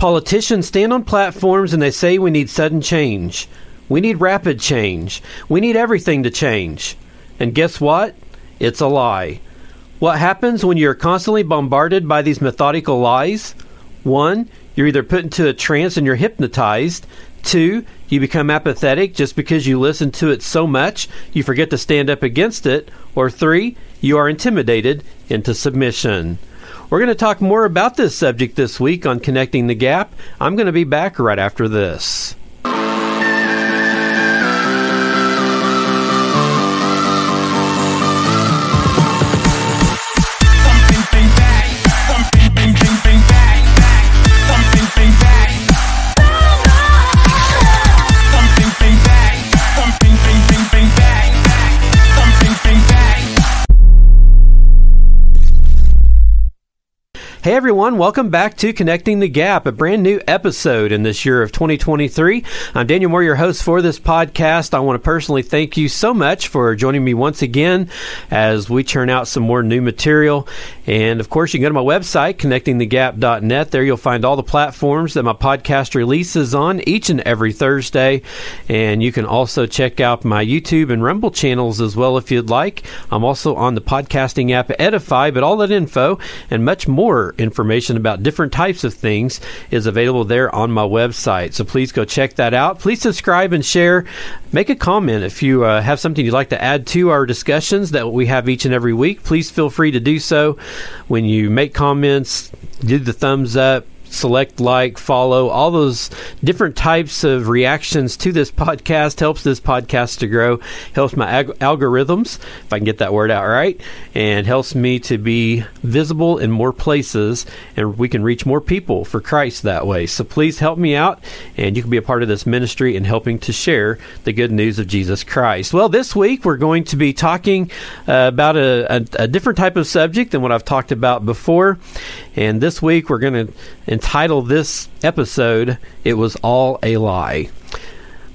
Politicians stand on platforms and they say we need sudden change. We need rapid change. We need everything to change. And guess what? It's a lie. What happens when you're constantly bombarded by these methodical lies? One, you're either put into a trance and you're hypnotized. Two, you become apathetic just because you listen to it so much you forget to stand up against it. Or three, you are intimidated into submission. We're going to talk more about this subject this week on Connecting the Gap. I'm going to be back right after this. Hey everyone, welcome back to Connecting the Gap, a brand new episode in this year of 2023. I'm Daniel Moore, your host for this podcast. I want to personally thank you so much for joining me once again as we churn out some more new material. And of course, you can go to my website, connectingthegap.net. There you'll find all the platforms that my podcast releases on each and every Thursday. And you can also check out my YouTube and Rumble channels as well if you'd like. I'm also on the podcasting app Edify, but all that info and much more information about different types of things is available there on my website. So please go check that out. Please subscribe and share. Make a comment if you uh, have something you'd like to add to our discussions that we have each and every week. Please feel free to do so. When you make comments, do the thumbs up select like, follow, all those different types of reactions to this podcast helps this podcast to grow, helps my ag- algorithms, if I can get that word out right, and helps me to be visible in more places and we can reach more people for Christ that way. So please help me out and you can be a part of this ministry and helping to share the good news of Jesus Christ. Well, this week we're going to be talking uh, about a, a, a different type of subject than what I've talked about before. And this week we're going to entitle this episode, It Was All a Lie.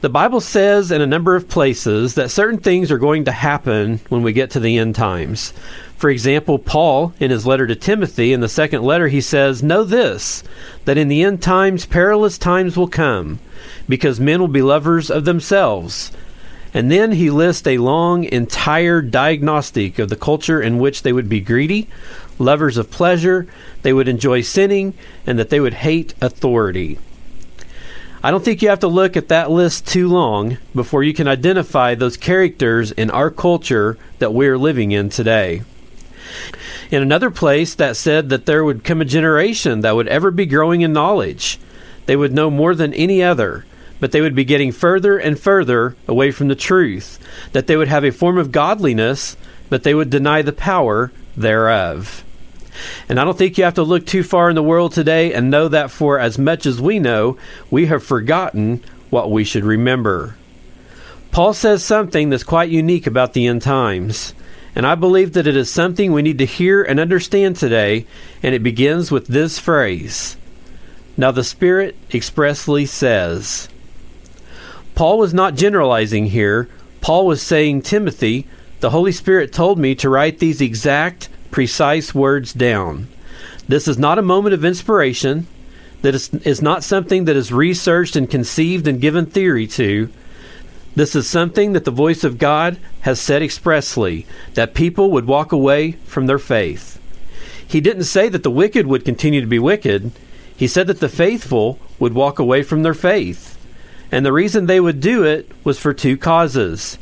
The Bible says in a number of places that certain things are going to happen when we get to the end times. For example, Paul, in his letter to Timothy, in the second letter, he says, Know this, that in the end times perilous times will come, because men will be lovers of themselves. And then he lists a long, entire diagnostic of the culture in which they would be greedy, lovers of pleasure, they would enjoy sinning, and that they would hate authority. I don't think you have to look at that list too long before you can identify those characters in our culture that we're living in today. In another place, that said that there would come a generation that would ever be growing in knowledge. They would know more than any other, but they would be getting further and further away from the truth. That they would have a form of godliness, but they would deny the power thereof. And I don't think you have to look too far in the world today and know that for as much as we know, we have forgotten what we should remember. Paul says something that's quite unique about the end times. And I believe that it is something we need to hear and understand today, and it begins with this phrase Now the Spirit expressly says. Paul was not generalizing here. Paul was saying, Timothy, the Holy Spirit told me to write these exact precise words down. This is not a moment of inspiration. That is, is not something that is researched and conceived and given theory to. This is something that the voice of God has said expressly that people would walk away from their faith. He didn't say that the wicked would continue to be wicked. He said that the faithful would walk away from their faith. And the reason they would do it was for two causes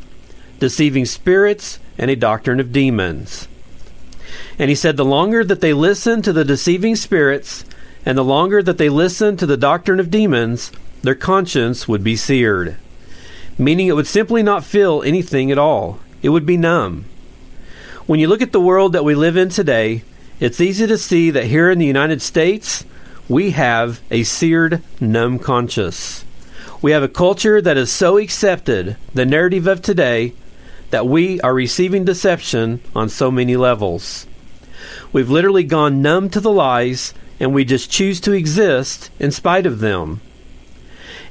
deceiving spirits and a doctrine of demons. And he said, The longer that they listen to the deceiving spirits, and the longer that they listen to the doctrine of demons, their conscience would be seared. Meaning it would simply not feel anything at all, it would be numb. When you look at the world that we live in today, it's easy to see that here in the United States, we have a seared, numb conscience. We have a culture that has so accepted the narrative of today that we are receiving deception on so many levels. We've literally gone numb to the lies and we just choose to exist in spite of them.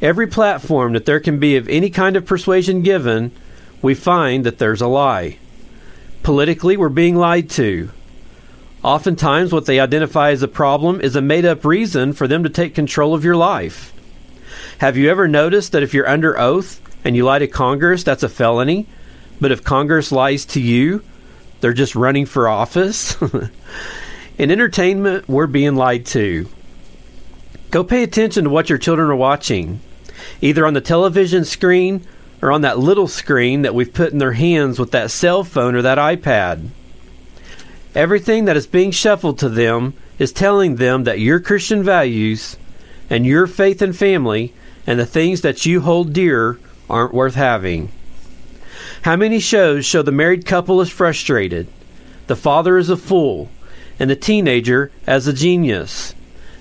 Every platform that there can be of any kind of persuasion given, we find that there's a lie. Politically, we're being lied to. Oftentimes, what they identify as a problem is a made up reason for them to take control of your life. Have you ever noticed that if you're under oath and you lie to Congress, that's a felony? But if Congress lies to you, they're just running for office? In entertainment, we're being lied to. Go pay attention to what your children are watching, either on the television screen or on that little screen that we've put in their hands with that cell phone or that iPad. Everything that is being shuffled to them is telling them that your Christian values and your faith and family and the things that you hold dear aren't worth having. How many shows show the married couple is frustrated, the father is a fool, and the teenager as a genius,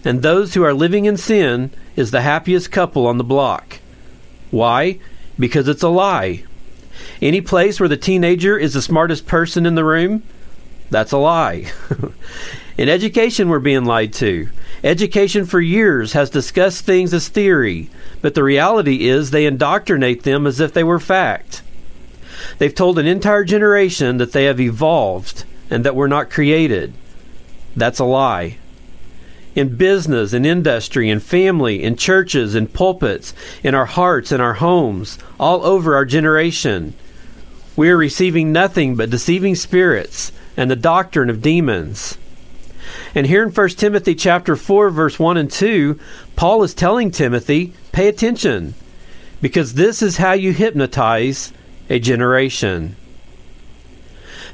and those who are living in sin is the happiest couple on the block? Why? Because it's a lie. Any place where the teenager is the smartest person in the room that's a lie. In education, we're being lied to. Education for years has discussed things as theory, but the reality is they indoctrinate them as if they were fact. They've told an entire generation that they have evolved and that we're not created. That's a lie. In business, in industry, in family, in churches, in pulpits, in our hearts, in our homes, all over our generation, we are receiving nothing but deceiving spirits and the doctrine of demons. And here in 1 Timothy chapter 4 verse 1 and 2, Paul is telling Timothy, pay attention because this is how you hypnotize a generation.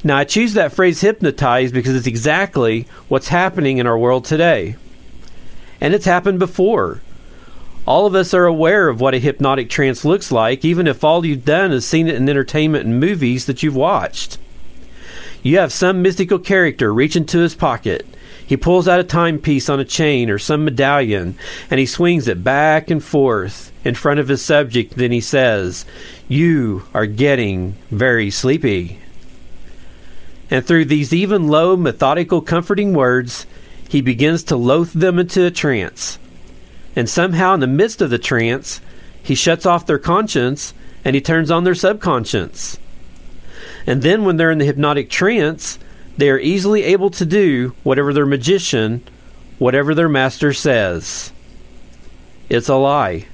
Now, I choose that phrase hypnotized because it's exactly what's happening in our world today. And it's happened before. All of us are aware of what a hypnotic trance looks like, even if all you've done is seen it in entertainment and movies that you've watched. You have some mystical character reach into his pocket. He pulls out a timepiece on a chain or some medallion, and he swings it back and forth in front of his subject. Then he says, You are getting very sleepy. And through these even low, methodical, comforting words, he begins to loath them into a trance. And somehow, in the midst of the trance, he shuts off their conscience and he turns on their subconscious. And then when they're in the hypnotic trance, they are easily able to do whatever their magician, whatever their master says. It's a lie.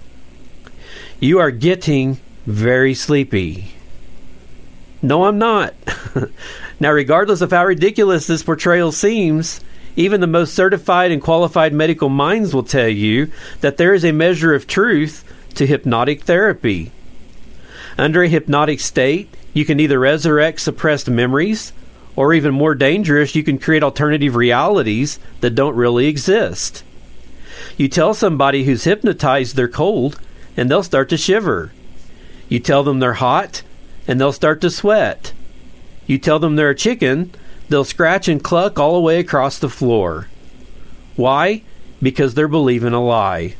You are getting very sleepy. No, I'm not. now, regardless of how ridiculous this portrayal seems, even the most certified and qualified medical minds will tell you that there is a measure of truth to hypnotic therapy. Under a hypnotic state, you can either resurrect suppressed memories, or even more dangerous, you can create alternative realities that don't really exist. You tell somebody who's hypnotized they're cold, and they'll start to shiver. You tell them they're hot, and they'll start to sweat. You tell them they're a chicken, they'll scratch and cluck all the way across the floor. Why? Because they're believing a lie.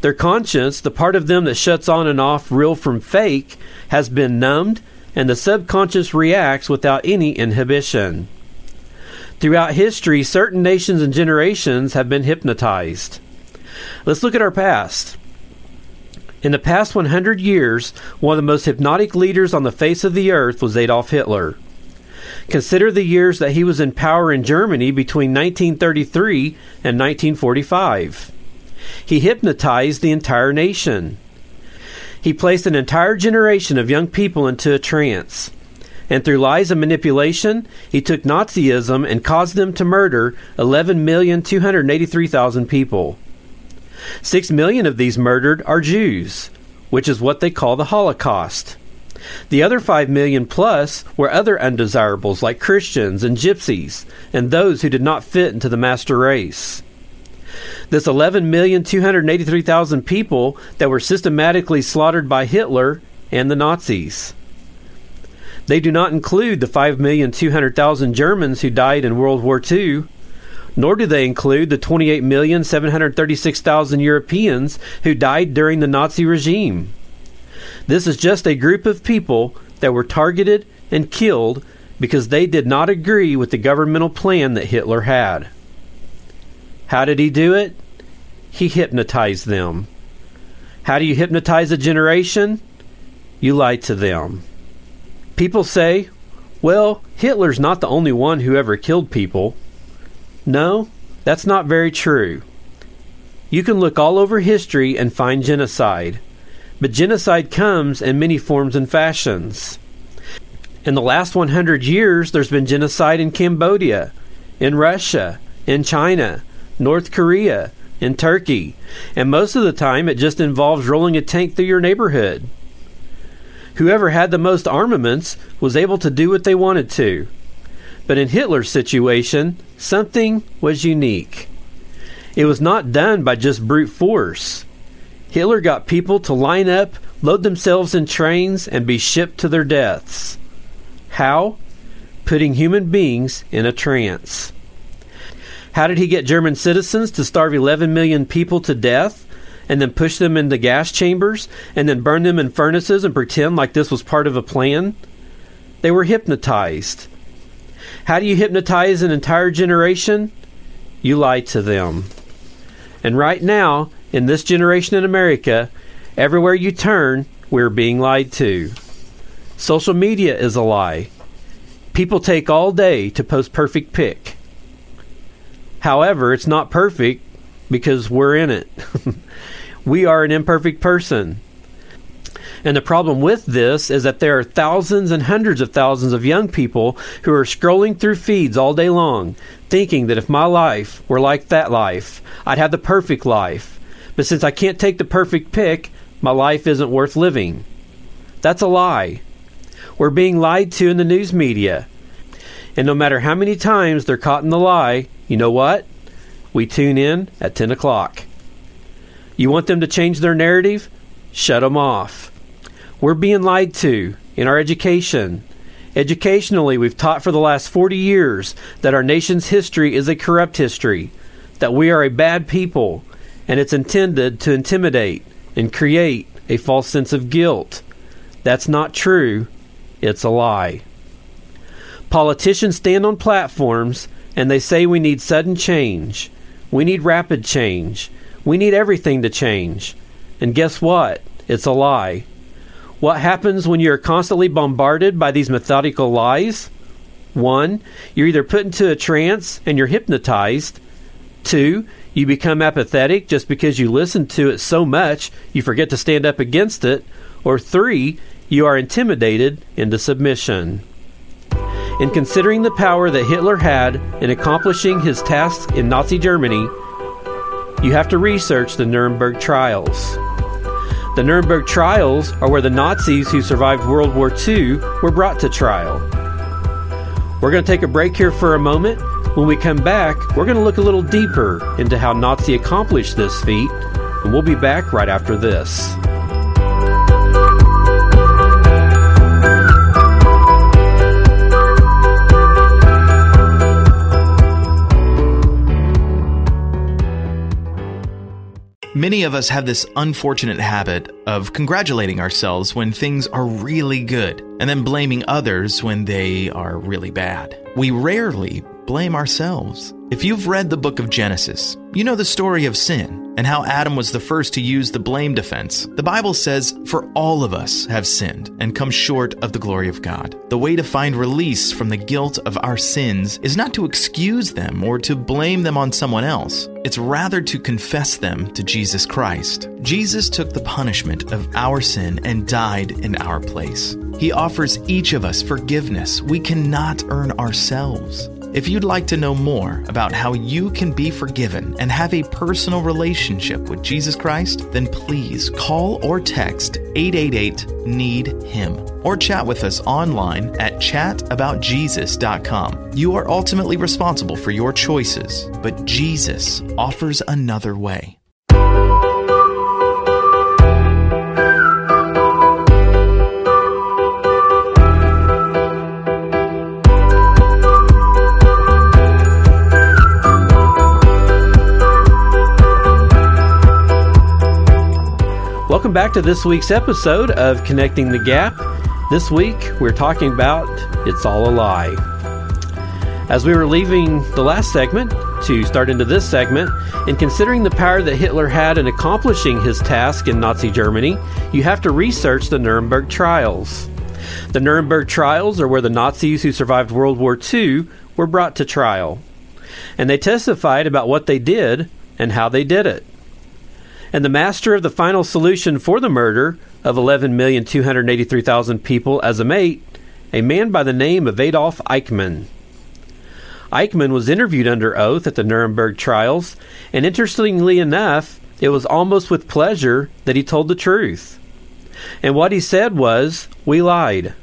Their conscience, the part of them that shuts on and off real from fake, has been numbed and the subconscious reacts without any inhibition. Throughout history, certain nations and generations have been hypnotized. Let's look at our past. In the past 100 years, one of the most hypnotic leaders on the face of the earth was Adolf Hitler. Consider the years that he was in power in Germany between 1933 and 1945. He hypnotized the entire nation. He placed an entire generation of young people into a trance. And through lies and manipulation, he took Nazism and caused them to murder 11,283,000 people. Six million of these murdered are Jews, which is what they call the Holocaust. The other 5 million plus were other undesirables like Christians and gypsies, and those who did not fit into the master race. This 11,283,000 people that were systematically slaughtered by Hitler and the Nazis. They do not include the 5,200,000 Germans who died in World War II, nor do they include the 28,736,000 Europeans who died during the Nazi regime. This is just a group of people that were targeted and killed because they did not agree with the governmental plan that Hitler had. How did he do it? He hypnotized them. How do you hypnotize a generation? You lie to them. People say, well, Hitler's not the only one who ever killed people. No, that's not very true. You can look all over history and find genocide, but genocide comes in many forms and fashions. In the last 100 years, there's been genocide in Cambodia, in Russia, in China, North Korea, in Turkey, and most of the time it just involves rolling a tank through your neighborhood. Whoever had the most armaments was able to do what they wanted to. But in Hitler's situation, something was unique. It was not done by just brute force. Hitler got people to line up, load themselves in trains, and be shipped to their deaths. How? Putting human beings in a trance. How did he get German citizens to starve 11 million people to death and then push them into gas chambers and then burn them in furnaces and pretend like this was part of a plan? They were hypnotized. How do you hypnotize an entire generation? You lie to them. And right now, in this generation in America, everywhere you turn, we're being lied to. Social media is a lie. People take all day to post perfect pic. However, it's not perfect because we're in it. we are an imperfect person. And the problem with this is that there are thousands and hundreds of thousands of young people who are scrolling through feeds all day long, thinking that if my life were like that life, I'd have the perfect life. But since I can't take the perfect pic, my life isn't worth living. That's a lie. We're being lied to in the news media. And no matter how many times they're caught in the lie, you know what? We tune in at 10 o'clock. You want them to change their narrative? Shut them off. We're being lied to in our education. Educationally, we've taught for the last 40 years that our nation's history is a corrupt history, that we are a bad people, and it's intended to intimidate and create a false sense of guilt. That's not true. It's a lie. Politicians stand on platforms and they say we need sudden change. We need rapid change. We need everything to change. And guess what? It's a lie. What happens when you're constantly bombarded by these methodical lies? One, you're either put into a trance and you're hypnotized. Two, you become apathetic just because you listen to it so much you forget to stand up against it. Or three, you are intimidated into submission. In considering the power that Hitler had in accomplishing his tasks in Nazi Germany, you have to research the Nuremberg trials. The Nuremberg trials are where the Nazis who survived World War II were brought to trial. We're going to take a break here for a moment. When we come back, we're going to look a little deeper into how Nazi accomplished this feat, and we'll be back right after this. Many of us have this unfortunate habit of congratulating ourselves when things are really good and then blaming others when they are really bad. We rarely blame ourselves. If you've read the book of Genesis, you know the story of sin and how Adam was the first to use the blame defense. The Bible says, For all of us have sinned and come short of the glory of God. The way to find release from the guilt of our sins is not to excuse them or to blame them on someone else. It's rather to confess them to Jesus Christ. Jesus took the punishment of our sin and died in our place. He offers each of us forgiveness we cannot earn ourselves. If you'd like to know more about how you can be forgiven and have a personal relationship with Jesus Christ, then please call or text 888 NEED HIM or chat with us online at chataboutjesus.com. You are ultimately responsible for your choices, but Jesus offers another way. Welcome back to this week's episode of Connecting the Gap. This week we're talking about It's All a Lie. As we were leaving the last segment to start into this segment, in considering the power that Hitler had in accomplishing his task in Nazi Germany, you have to research the Nuremberg trials. The Nuremberg trials are where the Nazis who survived World War II were brought to trial. and they testified about what they did and how they did it. And the master of the final solution for the murder of 11,283,000 people as a mate, a man by the name of Adolf Eichmann. Eichmann was interviewed under oath at the Nuremberg trials, and interestingly enough, it was almost with pleasure that he told the truth. And what he said was, We lied.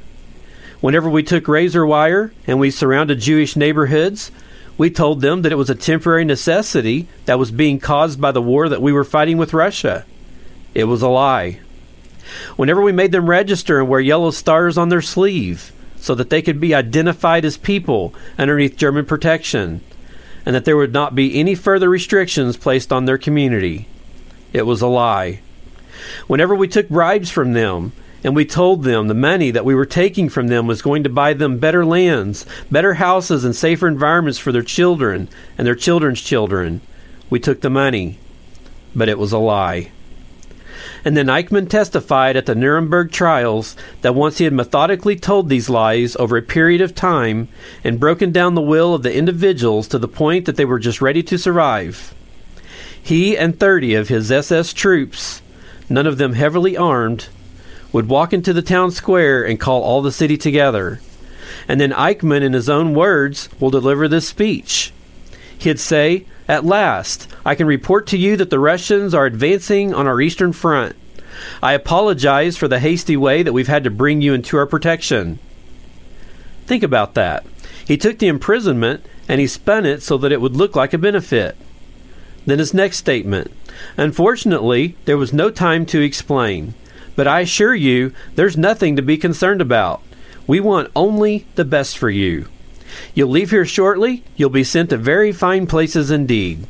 Whenever we took razor wire and we surrounded Jewish neighborhoods, we told them that it was a temporary necessity that was being caused by the war that we were fighting with Russia. It was a lie. Whenever we made them register and wear yellow stars on their sleeve so that they could be identified as people underneath German protection, and that there would not be any further restrictions placed on their community, it was a lie. Whenever we took bribes from them and we told them the money that we were taking from them was going to buy them better lands, better houses, and safer environments for their children and their children's children. We took the money, but it was a lie. And then Eichmann testified at the Nuremberg trials that once he had methodically told these lies over a period of time and broken down the will of the individuals to the point that they were just ready to survive, he and 30 of his SS troops, none of them heavily armed, would walk into the town square and call all the city together. And then Eichmann, in his own words, will deliver this speech. He'd say, At last, I can report to you that the Russians are advancing on our eastern front. I apologize for the hasty way that we've had to bring you into our protection. Think about that. He took the imprisonment and he spun it so that it would look like a benefit. Then his next statement Unfortunately, there was no time to explain. But I assure you, there's nothing to be concerned about. We want only the best for you. You'll leave here shortly. You'll be sent to very fine places indeed.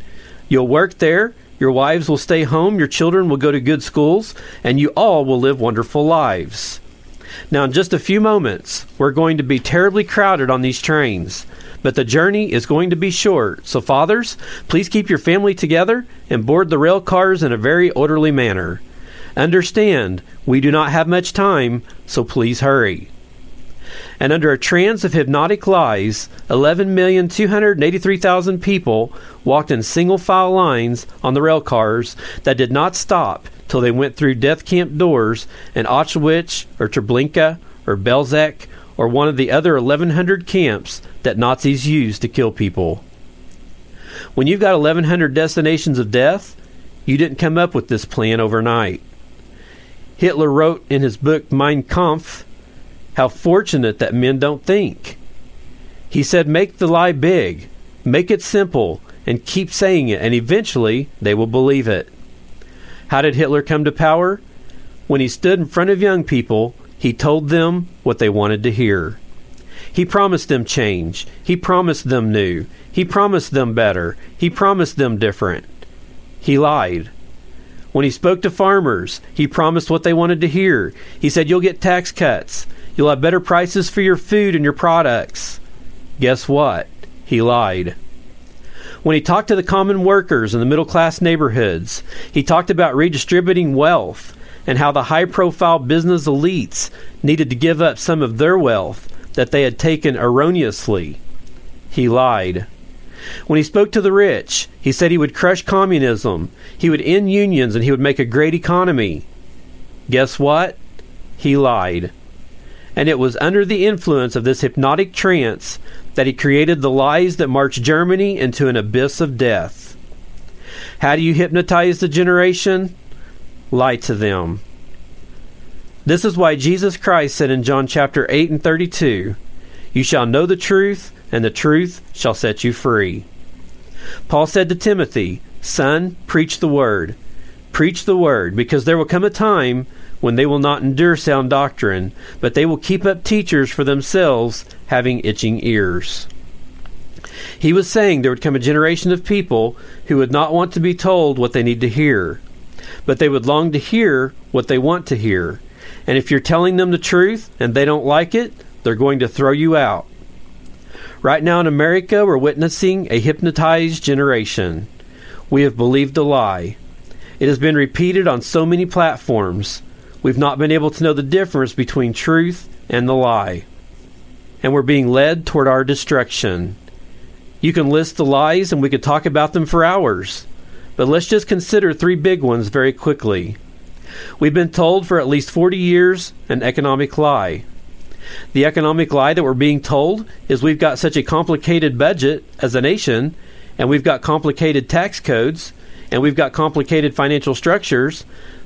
You'll work there. Your wives will stay home. Your children will go to good schools. And you all will live wonderful lives. Now, in just a few moments, we're going to be terribly crowded on these trains. But the journey is going to be short. So, fathers, please keep your family together and board the rail cars in a very orderly manner. Understand, we do not have much time, so please hurry. And under a trance of hypnotic lies, 11,283,000 people walked in single file lines on the rail cars that did not stop till they went through death camp doors in Auschwitz or Treblinka or Belzec or one of the other 1,100 camps that Nazis used to kill people. When you've got 1,100 destinations of death, you didn't come up with this plan overnight. Hitler wrote in his book Mein Kampf how fortunate that men don't think. He said, Make the lie big, make it simple, and keep saying it, and eventually they will believe it. How did Hitler come to power? When he stood in front of young people, he told them what they wanted to hear. He promised them change. He promised them new. He promised them better. He promised them different. He lied. When he spoke to farmers, he promised what they wanted to hear. He said, You'll get tax cuts. You'll have better prices for your food and your products. Guess what? He lied. When he talked to the common workers in the middle class neighborhoods, he talked about redistributing wealth and how the high profile business elites needed to give up some of their wealth that they had taken erroneously. He lied. When he spoke to the rich, he said he would crush communism, he would end unions, and he would make a great economy. Guess what? He lied. And it was under the influence of this hypnotic trance that he created the lies that marched Germany into an abyss of death. How do you hypnotize the generation? Lie to them. This is why Jesus Christ said in John chapter 8 and 32, You shall know the truth, and the truth shall set you free. Paul said to Timothy, Son, preach the word. Preach the word, because there will come a time when they will not endure sound doctrine, but they will keep up teachers for themselves, having itching ears. He was saying there would come a generation of people who would not want to be told what they need to hear, but they would long to hear what they want to hear. And if you're telling them the truth and they don't like it, they're going to throw you out. Right now in America, we're witnessing a hypnotized generation. We have believed a lie. It has been repeated on so many platforms. We've not been able to know the difference between truth and the lie. And we're being led toward our destruction. You can list the lies and we could talk about them for hours. But let's just consider three big ones very quickly. We've been told for at least 40 years an economic lie. The economic lie that we're being told is we've got such a complicated budget as a nation, and we've got complicated tax codes, and we've got complicated financial structures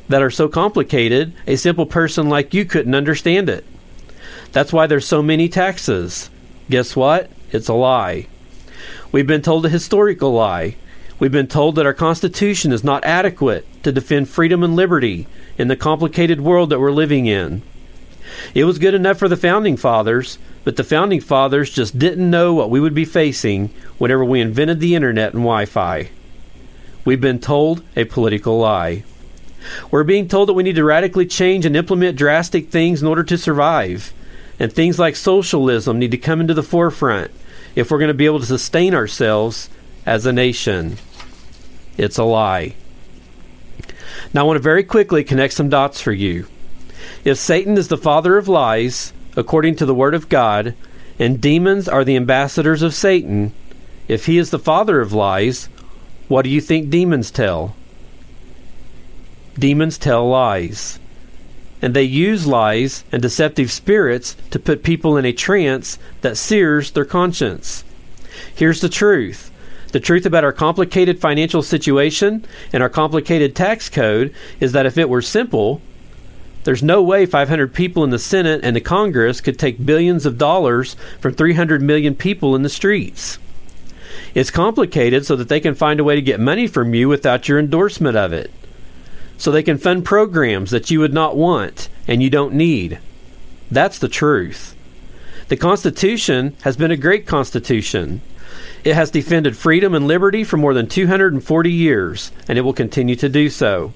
that are so complicated a simple person like you couldn't understand it. That's why there's so many taxes. Guess what? It's a lie. We've been told a historical lie. We've been told that our Constitution is not adequate to defend freedom and liberty in the complicated world that we're living in. It was good enough for the Founding Fathers, but the Founding Fathers just didn't know what we would be facing whenever we invented the Internet and Wi Fi. We've been told a political lie. We're being told that we need to radically change and implement drastic things in order to survive. And things like socialism need to come into the forefront if we're going to be able to sustain ourselves as a nation. It's a lie. Now, I want to very quickly connect some dots for you. If Satan is the father of lies, according to the Word of God, and demons are the ambassadors of Satan, if he is the father of lies, what do you think demons tell? Demons tell lies. And they use lies and deceptive spirits to put people in a trance that sears their conscience. Here's the truth the truth about our complicated financial situation and our complicated tax code is that if it were simple, there's no way 500 people in the Senate and the Congress could take billions of dollars from 300 million people in the streets. It's complicated so that they can find a way to get money from you without your endorsement of it. So they can fund programs that you would not want and you don't need. That's the truth. The Constitution has been a great Constitution. It has defended freedom and liberty for more than 240 years, and it will continue to do so.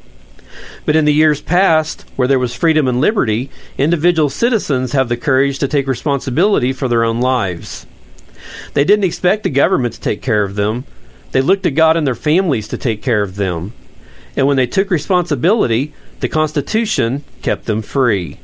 But in the years past, where there was freedom and liberty, individual citizens have the courage to take responsibility for their own lives. They didn't expect the government to take care of them. They looked to God and their families to take care of them. And when they took responsibility, the Constitution kept them free.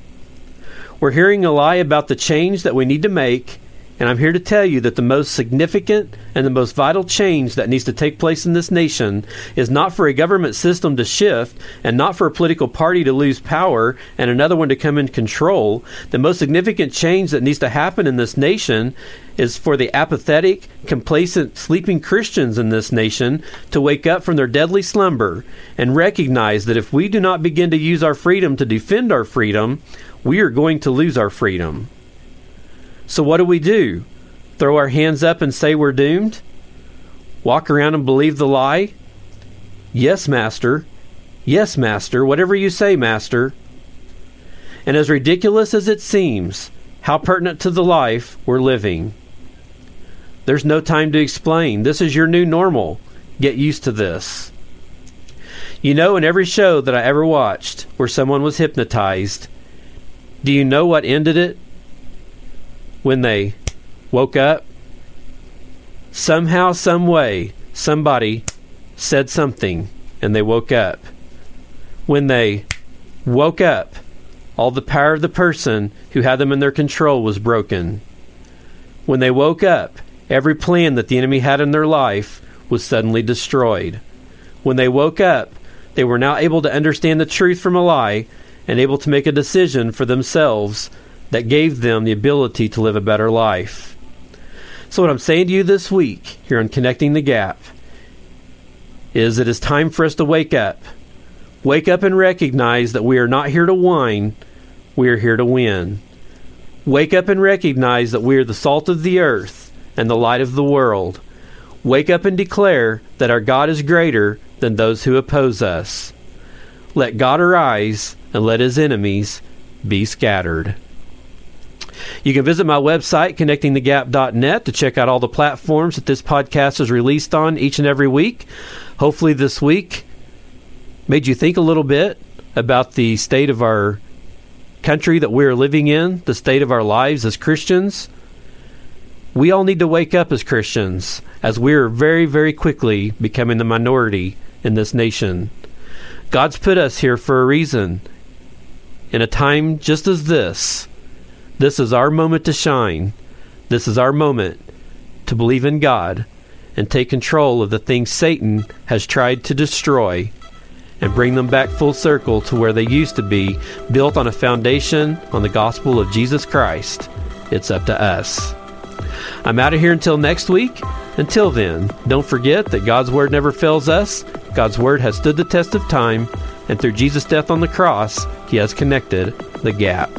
We're hearing a lie about the change that we need to make, and I'm here to tell you that the most significant and the most vital change that needs to take place in this nation is not for a government system to shift and not for a political party to lose power and another one to come in control. The most significant change that needs to happen in this nation is for the apathetic, complacent, sleeping Christians in this nation to wake up from their deadly slumber and recognize that if we do not begin to use our freedom to defend our freedom, we are going to lose our freedom. So, what do we do? Throw our hands up and say we're doomed? Walk around and believe the lie? Yes, Master. Yes, Master. Whatever you say, Master. And as ridiculous as it seems, how pertinent to the life we're living. There's no time to explain. This is your new normal. Get used to this. You know, in every show that I ever watched where someone was hypnotized, do you know what ended it? When they woke up, somehow, some way, somebody said something and they woke up. When they woke up, all the power of the person who had them in their control was broken. When they woke up, every plan that the enemy had in their life was suddenly destroyed. When they woke up, they were now able to understand the truth from a lie and able to make a decision for themselves that gave them the ability to live a better life. So, what I'm saying to you this week here on Connecting the Gap is it is time for us to wake up. Wake up and recognize that we are not here to whine, we are here to win. Wake up and recognize that we are the salt of the earth and the light of the world. Wake up and declare that our God is greater than those who oppose us. Let God arise and let his enemies be scattered. You can visit my website, connectingthegap.net, to check out all the platforms that this podcast is released on each and every week. Hopefully, this week made you think a little bit about the state of our country that we're living in, the state of our lives as Christians. We all need to wake up as Christians, as we're very, very quickly becoming the minority in this nation. God's put us here for a reason. In a time just as this, this is our moment to shine. This is our moment to believe in God, and take control of the things Satan has tried to destroy and bring them back full circle to where they used to be, built on a foundation on the gospel of Jesus Christ. It's up to us. I'm out of here until next week. Until then, don't forget that God's Word never fails us. God's Word has stood the test of time, and through Jesus' death on the cross, He has connected the gap.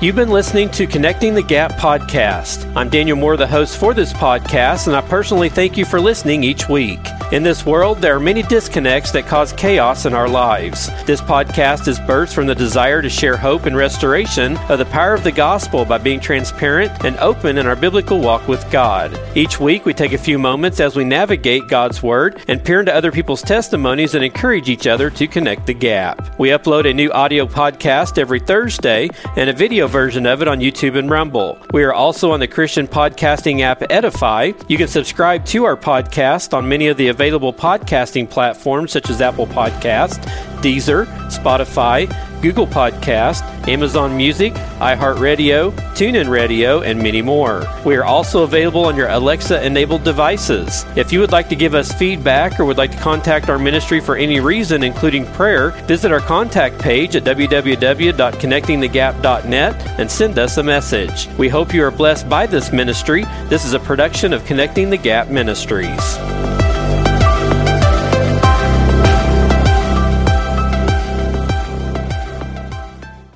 You've been listening to Connecting the Gap podcast. I'm Daniel Moore, the host for this podcast, and I personally thank you for listening each week. In this world, there are many disconnects that cause chaos in our lives. This podcast is birthed from the desire to share hope and restoration of the power of the gospel by being transparent and open in our biblical walk with God. Each week, we take a few moments as we navigate God's Word and peer into other people's testimonies and encourage each other to connect the gap. We upload a new audio podcast every Thursday and a video version of it on YouTube and Rumble. We are also on the Christian podcasting app Edify. You can subscribe to our podcast on many of the available podcasting platforms such as Apple Podcast, Deezer, Spotify, Google Podcast, Amazon Music, iHeartRadio, TuneIn Radio, and many more. We are also available on your Alexa enabled devices. If you would like to give us feedback or would like to contact our ministry for any reason, including prayer, visit our contact page at www.connectingthegap.net and send us a message. We hope you are blessed by this ministry. This is a production of Connecting the Gap Ministries.